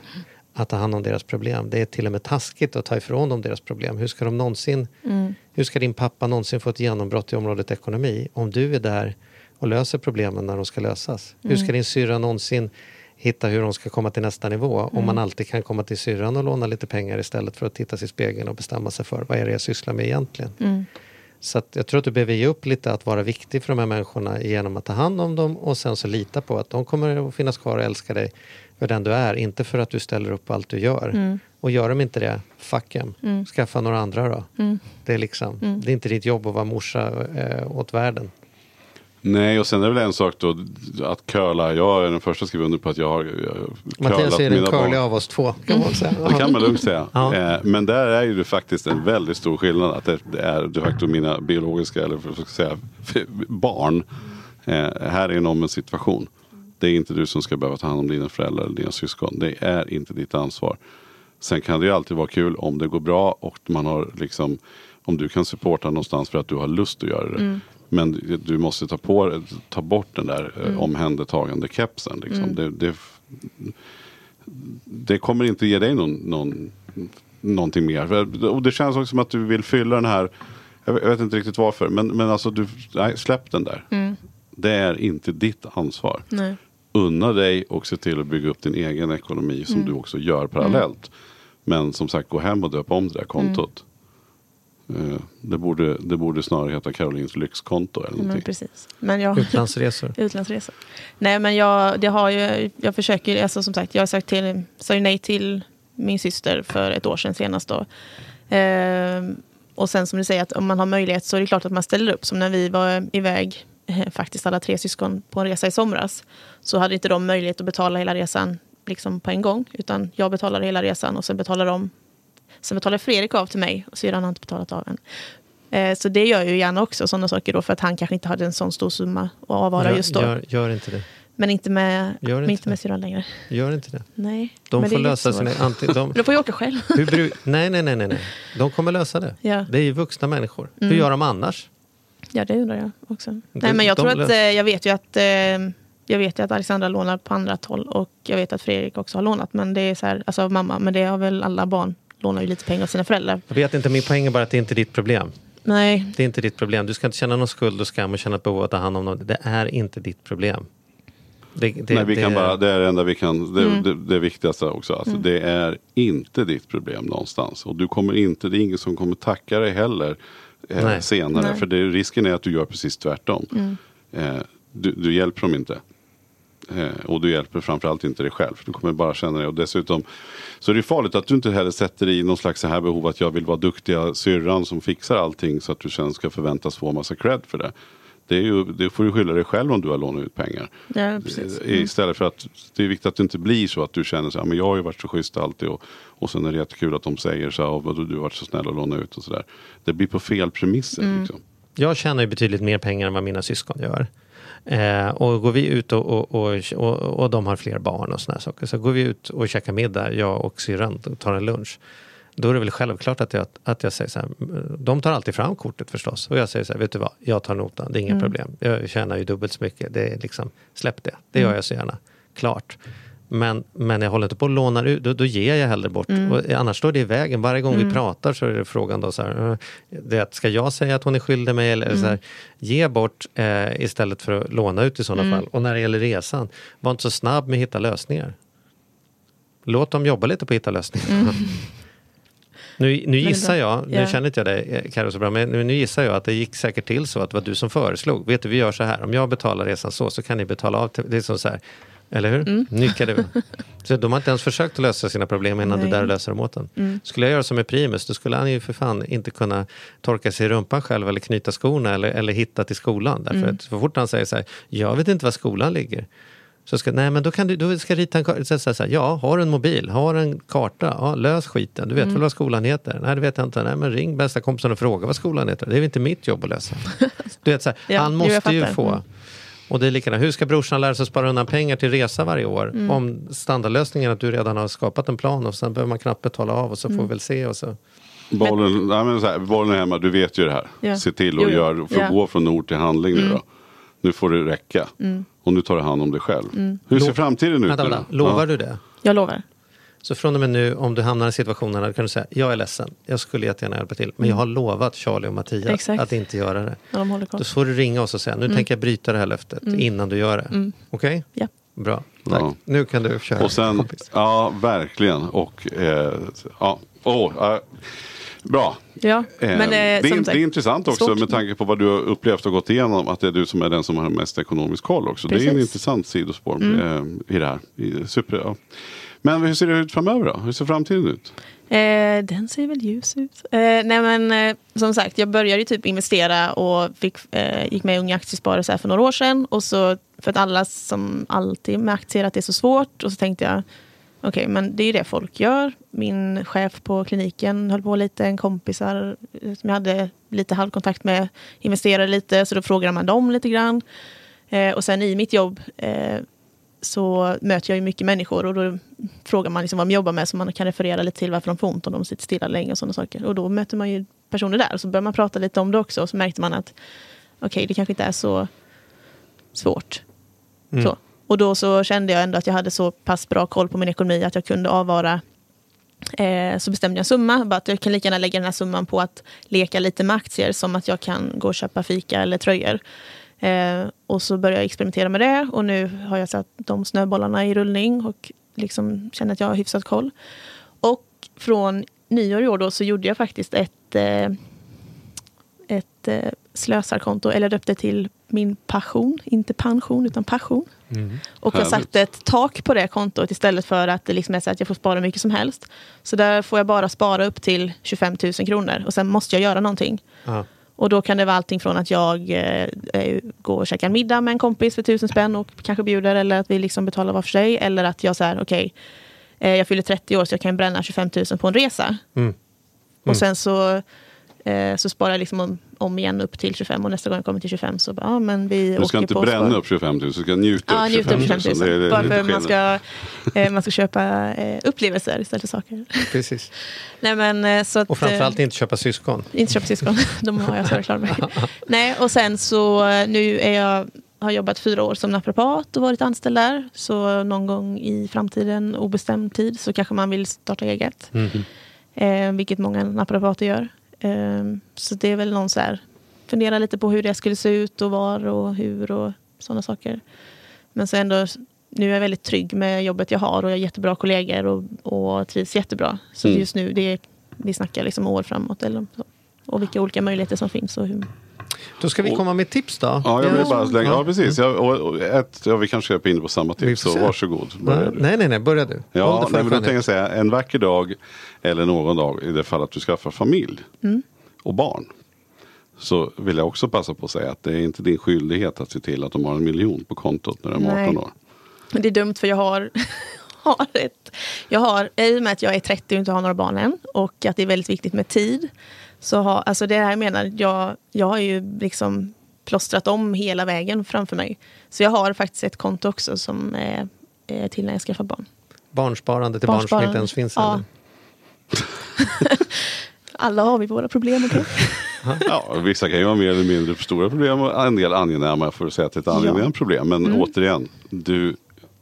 att ta hand om deras problem. Det är till och med taskigt att ta ifrån dem deras problem. Hur ska de någonsin, hur ska din pappa någonsin få ett genombrott i området ekonomi om du är där och löser problemen när de ska lösas? Hur ska din syrra någonsin hitta hur de ska komma till nästa nivå om man alltid kan komma till syrran och låna lite pengar istället för att titta sig i spegeln och bestämma sig för vad är det jag sysslar med egentligen. Så att jag tror att du behöver ge upp lite att vara viktig för de här människorna genom att ta hand om dem och sen så lita på att de kommer att finnas kvar och älska dig för den du är, inte för att du ställer upp på allt du gör. Och gör de inte det, fuck em. Skaffa några andra då. Det, är liksom, det är inte ditt jobb att vara morsa eh, åt världen. Nej, och sen är det väl en sak då att curla. Jag är den första att skriva under på att jag har jag, Mattias curlat är den mina curliga av oss två, kan man säga. Det kan man lugnt säga. *laughs* Ja. Eh, men där är ju det faktiskt en väldigt stor skillnad. Att det, är de facto mina biologiska, eller ska jag säga, *laughs* barn. Eh, här är någon med situation. Det är inte du som ska behöva ta hand om dina föräldrar eller dina syskon. Det är inte ditt ansvar. Sen kan det ju alltid vara kul om det går bra och man har liksom om du kan supporta någonstans för att du har lust att göra det. Men du- måste ta, på, ta bort den där mm. omhändertagande kepsen. Liksom. Det, det, det kommer inte ge dig någon, någon, någonting mer. Och det känns också som att du vill fylla den här, jag vet- inte riktigt varför, men, men alltså du, nej, släpp den där. Det är inte ditt ansvar. Nej. Unna dig och se till att bygga upp din egen ekonomi som du också gör parallellt. Men som sagt, gå hem och döp om det där kontot. Eh, Det, borde, det borde snarare heta Karolins lyxkonto eller Men någonting. precis. Men jag, Utlandsresor. *laughs* Utlandsresor. Nej men jag, det har ju, jag försöker, alltså som sagt, jag har sagt till, sa ju nej till min syster för ett år sedan senast då. Ehm, och sen som du säger, att om man har möjlighet så är det klart att man ställer upp. Som när vi var iväg, eh, faktiskt alla tre syskon, på en resa i somras. Så hade inte de möjlighet att betala hela resan liksom på en gång. Utan jag betalade hela resan och sen betalade de Sen betalar Fredrik av till mig och syrran har inte betalat av än. Eh, Så det gör jag ju gärna också, sådana saker då, för att han kanske inte hade en sån stor summa att avvara just då. Gör, gör inte det. Men inte med, Gör men inte med syrran längre. Gör inte det. Nej. De men får lösa sina... Anti, de, *laughs* Då får jag åka själv. hur nej, nej, nej, nej. *laughs* De kommer lösa det. Ja. Det är ju vuxna människor. Hur Mm. gör de annars? Ja, det undrar jag också. De- Nej, men jag tror att, eh, jag vet ju att eh, jag vet ju att Alexandra lånar på andra håll och jag vet att Fredrik också har lånat. Men det är så här, alltså mamma, men det har väl alla barn. Lånar ju lite pengar av sina föräldrar. Jag vet inte, min poäng är bara att det inte är ditt problem. Nej, Det är inte ditt problem. Du ska inte känna någon skuld och skam och känna ett behov av att ta hand om någon. Det är inte ditt problem. Det, det, Nej, vi det, kan bara, det är det enda vi kan, det, Mm. det, det viktigaste också. Alltså, Det är inte ditt problem någonstans. Och du kommer inte, det är ingen som kommer tacka dig heller eh, Nej. senare. Nej. För det, risken är att du gör precis tvärtom. Mm. Eh, du, du hjälper dem inte. Eh, och du hjälper framförallt inte dig själv. Du kommer bara känna dig. Och dessutom så är det farligt att du inte heller sätter i någon slags så här behov att jag vill vara duktiga syrran som fixar allting så att du sen ska förväntas få massa cred för det. Det, är ju, det får du skylla dig själv om du har lånat ut pengar. Ja, precis. Eh, Istället för att det är viktigt att det inte blir så att du känner så här, men jag har ju varit så schysst alltid och, och sen är det jättekul att de säger så här, "Ja, vadå, du har varit så snäll att låna ut och sådär. Det blir på fel premisser. Mm. Liksom. Jag tjänar ju betydligt mer pengar än vad mina syskon gör. Eh, och går vi ut och, och, och, och, och de har fler barn och såna saker. Så går vi ut och käkar middag, jag och syrran och tar en lunch. Då är det väl självklart att jag, att jag säger så här. De tar alltid fram kortet förstås. Och jag säger så här, vet du vad, jag tar notan, det är inga problem. Jag tjänar ju dubbelt så mycket. Det är liksom, släpp det, det gör jag så gärna. Klart. Men, men jag håller inte på och lånar ut, då, då ger jag hellre bort. Och annars står det i vägen. Varje gång vi pratar så är det frågan då så här, eh, det att, ska jag säga att hon är skyldig mig? Eller så här, ge bort eh, istället för att låna ut i sådana fall. Och när det gäller resan, var inte så snabb med att hitta lösningar. Låt dem jobba lite på att hitta lösningar. *laughs* Nu, nu gissar jag, nu känner inte jag dig eh, Karo så bra, men nu, nu gissar jag att det gick säkert till så att det var du som föreslog. Vet du, vi gör så här, om jag betalar resan så, så kan ni betala av. till- Det är som så här, eller hur? Mm. Nickade vi. Så de har inte ens försökt att lösa sina problem innan Nej. det där löser de åt den. Mm. Skulle jag göra som med Primus, då skulle han ju för fan inte kunna torka sig i rumpan själv eller knyta skorna eller, eller hitta till skolan. Därför Mm. att så fort han säger så här, jag vet inte var skolan ligger. Så ska, nej men då kan du, du ska rita en karta. Så, så, så, ja, har en mobil, har en karta, ja, lös skiten. Du vet Mm. väl vad skolan heter? Nej det vet jag inte. Nej men ring bästa kompisen och fråga vad skolan heter. Det är väl inte mitt jobb att lösa. *laughs* Du vet, så här, Ja, han måste ju få. Mm. Och det är likadant, hur ska brorsan lära sig att spara undan pengar till resa varje år? Mm. Om standardlösningen är att du redan har skapat en plan och sen behöver man knappt betala av och så Mm. får vi väl se. Och så. Bollen, nej, men så här, bollen är hemma, du vet ju det här. Ja. Se till och jo. gör, för Ja. att gå från ord till handling nu då. Nu får det räcka. Och nu tar du hand om dig själv. Hur ser Lo- framtiden ut Vänta, nu vänta. då? Lovar Ja. du det? Jag lovar. Så från och med nu, om du hamnar i situationen, kan du säga jag är ledsen, jag skulle jättegärna hjälpa till, men jag har lovat Charlie och Mattias Mm. Exakt. att inte göra det. Ja, de. Då får du ringa oss och säga, nu tänker jag bryta det här löftet innan du gör det. Okej? Ja. Bra, tack. Ja. Nu kan du köra. Och sen, kompis. ja verkligen. Och eh, ja, åh, ja, bra. Ja, Eh, men, eh, det, är, som det sagt, är intressant också svårt. med tanke på vad du har upplevt och gått igenom. Att det är du som är den som har mest ekonomisk koll också. Det är en Precis. Mm. intressant sidospår eh, i det här. I, super, ja. Men hur ser det ut framöver då? Hur ser framtiden ut? Eh, den ser väl ljus ut. Eh, nej men eh, som sagt, jag började ju typ investera och fick, eh, gick med i Unga Aktiesparare så för några år sedan. Och så, för att alla som alltid med aktier att det är så svårt. Och så tänkte jag, okej men det är ju det folk gör. Min chef på kliniken höll på lite, en kompisar eh, som jag hade lite halvkontakt med investerade lite. Så då frågade man dem lite grann. Eh, och sen i mitt jobb eh, så möter jag ju mycket människor och då frågar man liksom vad de jobbar med så man kan referera lite till varför de får ont om de sitter stilla länge och sådana saker. Och då möter man ju personer där och så börjar man prata lite om det också och så märkte man att okej, det kanske inte är så svårt. Så. Och då så kände jag ändå att jag hade så pass bra koll på min ekonomi att jag kunde avvara Eh, så bestämde jag en summa. Bara att jag kan lika gärna lägga den här summan på att leka lite med aktier som att jag kan gå och köpa fika eller tröjor. Eh, och så började jag experimentera med det och nu har jag satt de snöbollarna i rullning och liksom känner att jag har hyfsat koll. Och från nyår i år då så gjorde jag faktiskt ett, eh, ett eh, slösarkonto, eller döpte till min passion, inte pension utan passion. Och jag satte ett tak på det kontot istället för att det liksom är så att jag får spara hur mycket som helst. Så där får jag bara spara upp till 25 000 kronor och sen måste jag göra någonting. Ja. Och då kan det vara allting från att jag eh, eh, går och käkar middag med en kompis för tusen spänn och kanske bjuder eller att vi liksom betalar var för sig. Eller att jag säger okej, eh, jag fyller 30 år så jag kan bränna 25 000 på en resa. Mm. Och sen så, så sparar jag liksom om, om igen upp till 25 och nästa gång jag kommer till 25 så bara, ja men vi Du ska åker inte på bränna upp 25 000, du ska njuta Ja, upp njuta 25 upp 000. 25 000. Det är, det är Bara för man ska, eh, man ska köpa eh, upplevelser istället för saker. Precis. *laughs* Nej, men, eh, så att, Och framförallt eh, inte köpa syskon. inte köpa syskon. *laughs* De har jag så klar med. Nej, och sen så eh, nu är jag har jobbat fyra år som naprapat och varit anställd där. Så någon gång i framtiden, obestämd tid, så kanske man vill starta eget. Eh, vilket många naprapater gör. Eh, så det är väl någon så här, fundera lite på hur det skulle se ut och var och hur och sådana saker. Men så ändå, nu är jag väldigt trygg med jobbet jag har och jag har jättebra kollegor och, och trivs jättebra. Så Mm. just nu, det vi snackar liksom år framåt. Eller så. Och vilka olika möjligheter som finns. Och hur, Då ska vi komma med tips då. Ja, jag vill bara slänga, ja Ja. precis. Jag, och, och ett, ja, vi kanske är inne på samma tips, så varsågod. börja Nej, du. nej, nej, nej, börja du. Ja, nej, men då tänker jag säga en vacker dag eller någon dag i det fall att du skaffar familj Mm. och barn. Så vill jag också passa på att säga att det är inte din skyldighet att se till att de har en miljon på kontot när de är 18 Nej. år. Men det är dumt för jag har, *laughs* har ett... Jag har, I och med att jag är 30 och inte har några barn än och att det är väldigt viktigt med tid. Så har, alltså det här jag menar, jag, jag har ju liksom plåstrat om hela vägen framför mig. Så jag har faktiskt ett konto också som är, är till när jag skaffar barn. Barnsparande till barn som inte ens finns Ja. *laughs* Alla har vi våra problem, okej? *laughs* Ja, vissa kan ju ha mer eller mindre stora problem och en del angenäma för att säga att det är ett Ja. angenämt problem. Men Mm. återigen, du,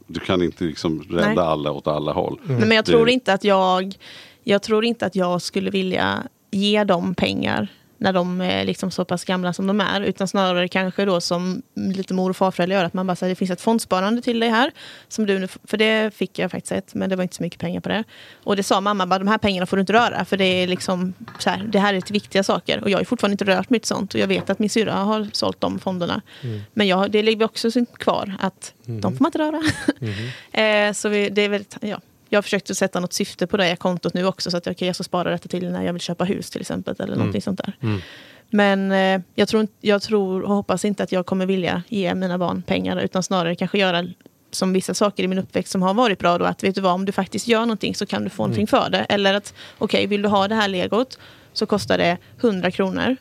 du kan inte liksom rädda Nej. alla åt alla håll. Nej, men jag Det- tror inte att jag, jag tror inte att jag skulle vilja ge dem pengar när de är liksom så pass gamla som de är. Utan snarare kanske då som lite mor och farföräldrar gör. Att man bara säger det finns ett fondsparande till dig här. Som du, nu- för det fick jag faktiskt ett, men det var inte så mycket pengar på det. Och det sa mamma, bara, de här pengarna får du inte röra. För det är liksom så här, det här är till viktiga saker. Och jag har fortfarande inte rört mitt sånt. Och jag vet att min syrra har sålt de fonderna. Men jag, det ligger också kvar att de får man inte röra. *laughs* Eh, så vi, det är väldigt, ja. Jag har försökt att sätta något syfte på det kontot nu också. Så att okay, jag ska spara detta till när jag vill köpa hus till exempel. Eller någonting sånt där. Men eh, jag, tror, jag tror och hoppas inte att jag kommer vilja ge mina barn pengar. Utan snarare kanske göra som vissa saker i min uppväxt som har varit bra. Då, att vet du vad, om du faktiskt gör någonting så kan du få någonting för det. Eller att okej, vill du ha det här legot så kostar det 100 kronor.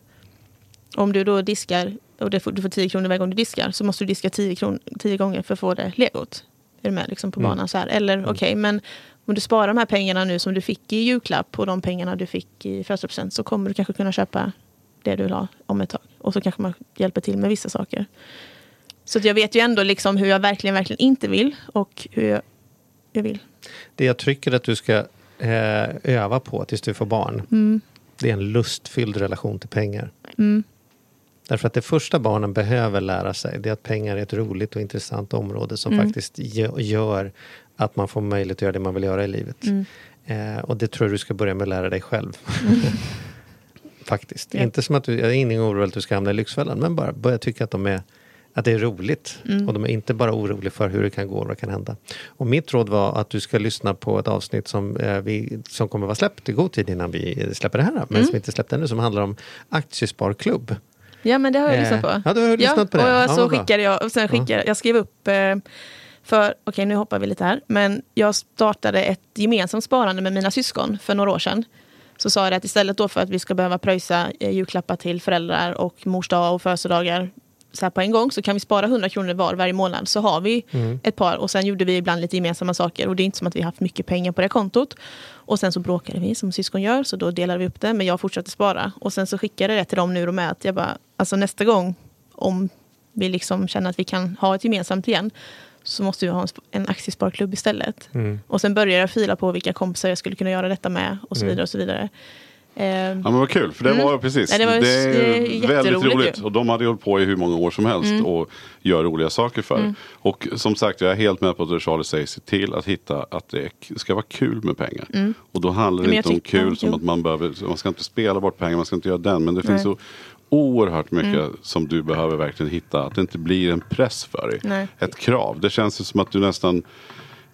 Om du då diskar och du får 10 kronor varje gång du diskar så måste du diska 10, kron, 10 gånger för att få det legot. Är du med liksom på banan? Så här. Eller okej, men om du sparar de här pengarna nu som du fick i julklapp och de pengarna du fick i födelsedagspresent så kommer du kanske kunna köpa det du vill ha om ett tag. Och så kanske man hjälper till med vissa saker. Så jag vet ju ändå liksom hur jag verkligen, verkligen inte vill och hur jag, jag vill. Det jag tycker att du ska eh, öva på tills du får barn. Mm. Det är en lustfylld relation till pengar. Därför att det första barnen behöver lära sig det är att pengar är ett roligt och intressant område som Mm. faktiskt gö- gör att man får möjlighet att göra det man vill göra i livet. Mm. Eh, och det tror jag du ska börja med att lära dig själv. *laughs* faktiskt. Ja. Inte som att du, jag är ingen orolig att du ska hamna i Lyxfällan men bara börja tycka att, de är, att det är roligt. Mm. Och de är inte bara oroliga för hur det kan gå och vad kan hända. Och mitt råd var att du ska lyssna på ett avsnitt som, eh, vi, som kommer vara släppt i god tid innan vi släpper det här. Men Mm. som inte släppt ännu som handlar om aktiesparklubb. Ja men det har jag Eh, lyssnat på. ja, du har lyssnat på det. Och Ja, så bra. skickade jag, och sen skickade, jag skrev upp eh, för, okej nu hoppar vi lite här, men jag startade ett gemensamt sparande med mina syskon för några år sedan. Så sa jag att istället då för att vi ska behöva pröjsa eh, julklappar till föräldrar och mors dag och födelsedagar så här på en gång så kan vi spara 100 kronor var varje månad så har vi Mm. ett par och sen gjorde vi ibland lite gemensamma saker och det är inte som att vi haft mycket pengar på det kontot. Och sen så bråkade vi som syskon gör så då delade vi upp det men jag fortsatte spara och sen så skickade jag det till dem nu och med att jag bara alltså nästa gång om vi liksom känner att vi kan ha ett gemensamt igen så måste vi ha en, en aktiesparklubb istället. Mm. Och sen började jag fila på vilka kompisar jag skulle kunna göra detta med och så vidare och så vidare. Ehm, Ja men vad kul, för det Mm. var precis. Ja, det var- det är det är jätteroligt väldigt roligt. ju. Och de hade ju hållit på i hur många år som helst Mm. och gör roliga saker för. Och som sagt, jag är helt med på att det Charlie säger, se till att hitta att det ska vara kul med pengar. Och då handlar Mm. Ja, det inte om kul som att man behöver, man ska inte spela bort pengar, man ska inte göra den. Men det finns Nej. så oerhört mycket Mm. som du behöver verkligen hitta. Att det inte blir en press för dig. Nej. Ett krav. Det känns ju som att du nästan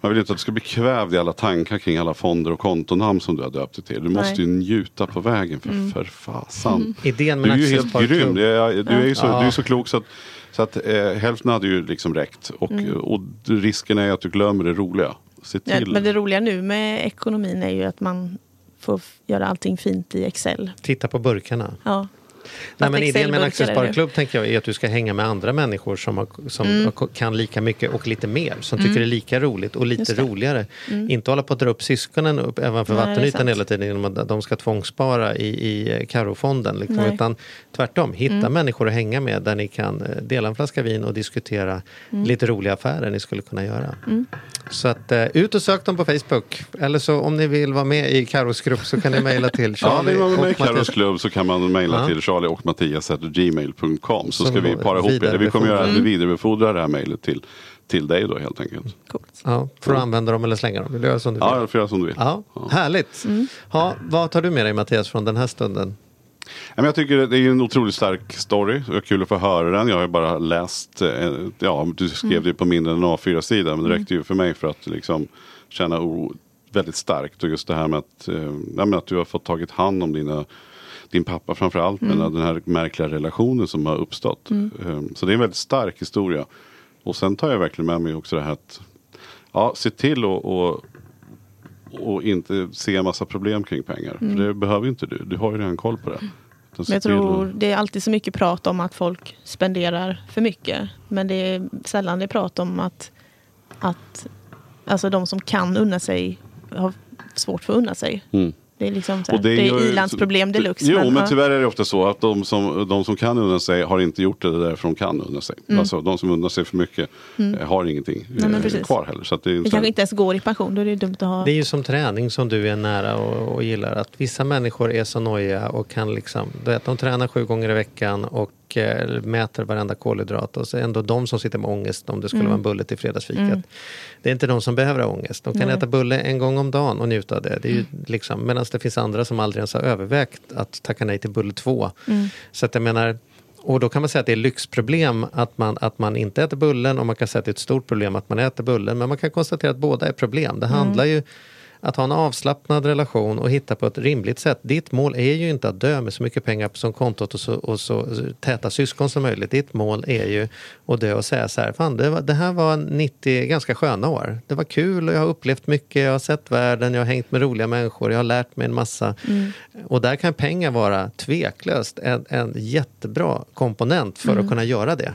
man vill inte att du ska bli kvävd i alla tankar kring alla fonder och kontonamn som du har döpt dig till. Du måste Nej. Mm. ju njuta på vägen för, för fasan. Idén med Du är ju helt grym. Du är, du är ju så, Ja. du är så klok så att, så att eh, hälften hade ju liksom räckt. Och, och risken är att du glömmer det roliga. Se Ja, till. men det roliga nu med ekonomin är ju att man får göra allting fint i Excel. Titta på burkarna. Ja. Nej, men idén med en aktiesparklubb tänker jag är att du ska hänga med andra människor som, har, som Mm. kan lika mycket och lite mer. Som tycker det är lika roligt och lite det. Mm. roligare. Inte hålla på att dra upp syskonen upp även för Nej, vattenytan hela tiden genom att de ska tvångsspara i, i Karofonden. Liksom. Nej. Utan tvärtom, hitta Mm. människor att hänga med där ni kan eh, dela en flaska vin och diskutera Mm. lite roliga affärer ni skulle kunna göra. Så att, eh, ut och sök dem på Facebook. Eller så om ni vill vara med i Karos grupp så kan ni mejla till *laughs* Ja, Charlie vill man vara med i. Carros klubb så kan man mejla Ja. till Charlie och Mattias gmail.com så ska vi para ihop det. Vi kommer göra att vi Mm. vidarebefordrar det här mejlet till, till dig då helt enkelt. Coolt. Ja, får du använda dem eller slänga dem? Vill du göra som du vill? Ja, jag får göra som du vill. Ja, härligt. Ja, vad tar du med dig Mattias från den här stunden? Jag tycker det är en otroligt stark story. Det var kul att få höra den. Jag har ju bara läst, eh, ja du skrev det på mindre än en A4-sida. Men det räckte ju för mig för att liksom känna oro väldigt starkt. Och just det här med att, eh, ja, att du har fått tagit hand om dina din pappa framförallt, men den här märkliga relationen som har uppstått. Eh, Så det är en väldigt stark historia. Och sen tar jag verkligen med mig också det här att ja, se till och, och, och inte se en massa problem kring pengar. För det behöver inte du. Du har ju redan koll på det. Men jag till tror och- det är alltid så mycket prat om att folk spenderar för mycket. Men det är sällan det är prat om att, att alltså de som kan unna sig har svårt för att unna sig. Mm. Det är liksom så här, Och det, gör är ilandsproblem deluxe. Jo, men, ja. tyvärr är det ofta så att de som, de som kan unna sig har inte gjort det därför de kan unna sig. Alltså de som unnar sig för mycket eh, har ingenting Mm. Nej, men eh, precis. kvar heller. Så att det är Det kanske inte ens går i pension, då är det dumt att ha... Det är ju som träning som du är nära och, och gillar. Att vissa människor är så nojiga och kan liksom, vet, de tränar sju gånger i veckan och eh, mäter varenda kolhydrat. Och så är ändå de som sitter med ångest om det skulle vara en bulle till fredagsfikat. Det är inte de som behöver ha ångest. De kan Nej. äta bulle en gång om dagen och njuta av det. det är ju liksom, Medan det finns andra som aldrig ens har övervägt att tacka nej till bulle två. Så att jag menar, och då kan man säga att det är lyxproblem att man, att man inte äter bullen och man kan säga att det är ett stort problem att man äter bullen. Men man kan konstatera att båda är problem. Det handlar ju att ha en avslappnad relation och hitta på ett rimligt sätt. Ditt mål är ju inte att dö med så mycket pengar på som kontot och så, och så täta syskon som möjligt. Ditt mål är ju att dö och säga så här, fan det, var, det här var 90 ganska sköna år. Det var kul och jag har upplevt mycket, jag har sett världen, jag har hängt med roliga människor, jag har lärt mig en massa. Och där kan pengar vara tveklöst en, en jättebra komponent för att kunna göra det.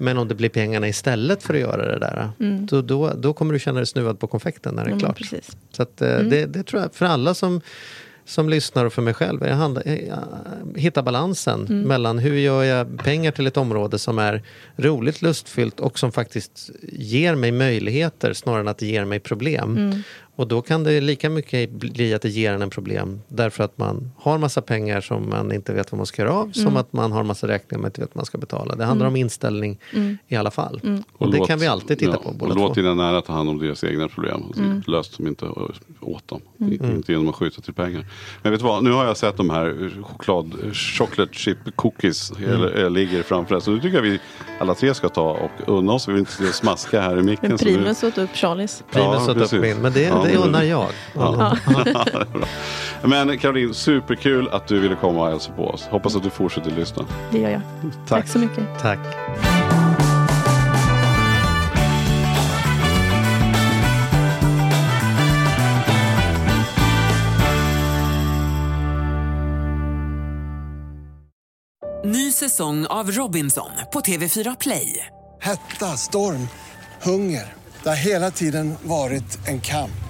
Men om det blir pengarna istället för att göra det där, då, då, då kommer du känna dig snuvad på konfekten när det är men klart. precis. Så att, eh, det, det tror jag för alla som, som lyssnar och för mig själv. Jag hand, eh, hitta balansen mellan hur gör jag pengar till ett område som är roligt, lustfyllt och som faktiskt ger mig möjligheter snarare än att det ger mig problem. Och då kan det lika mycket bli att det ger en en problem därför att man har massa pengar som man inte vet vad man ska göra av som att man har massa räkningar man inte vet vad man ska betala. Det handlar om inställning i alla fall. Och, det låt- kan vi alltid titta ja, på och båda låt två. dina nära ta hand om deras egna problem. Och Löst dem inte åt dem. I- Inte genom att skjuta till pengar. Men vet du vad, nu har jag sett de här choklad, chocolate chip cookies eller, eh, ligger framför oss. Så nu tycker jag vi alla tre ska ta och unna oss. Vi vill inte och smaska här i micken. Men Primus åt upp Charlies. Primus Ja, åt upp min, men det, Ja, det men- unnar jag. Ja. det. *laughs* Men Caroline, superkul att du ville komma och hälsa på oss. Hoppas att du fortsätter lyssna. Det gör jag. Tack så mycket. Tack. Ny säsong av Robinson på TV4 Play. Hetta, storm, hunger. Det har hela tiden varit en kamp.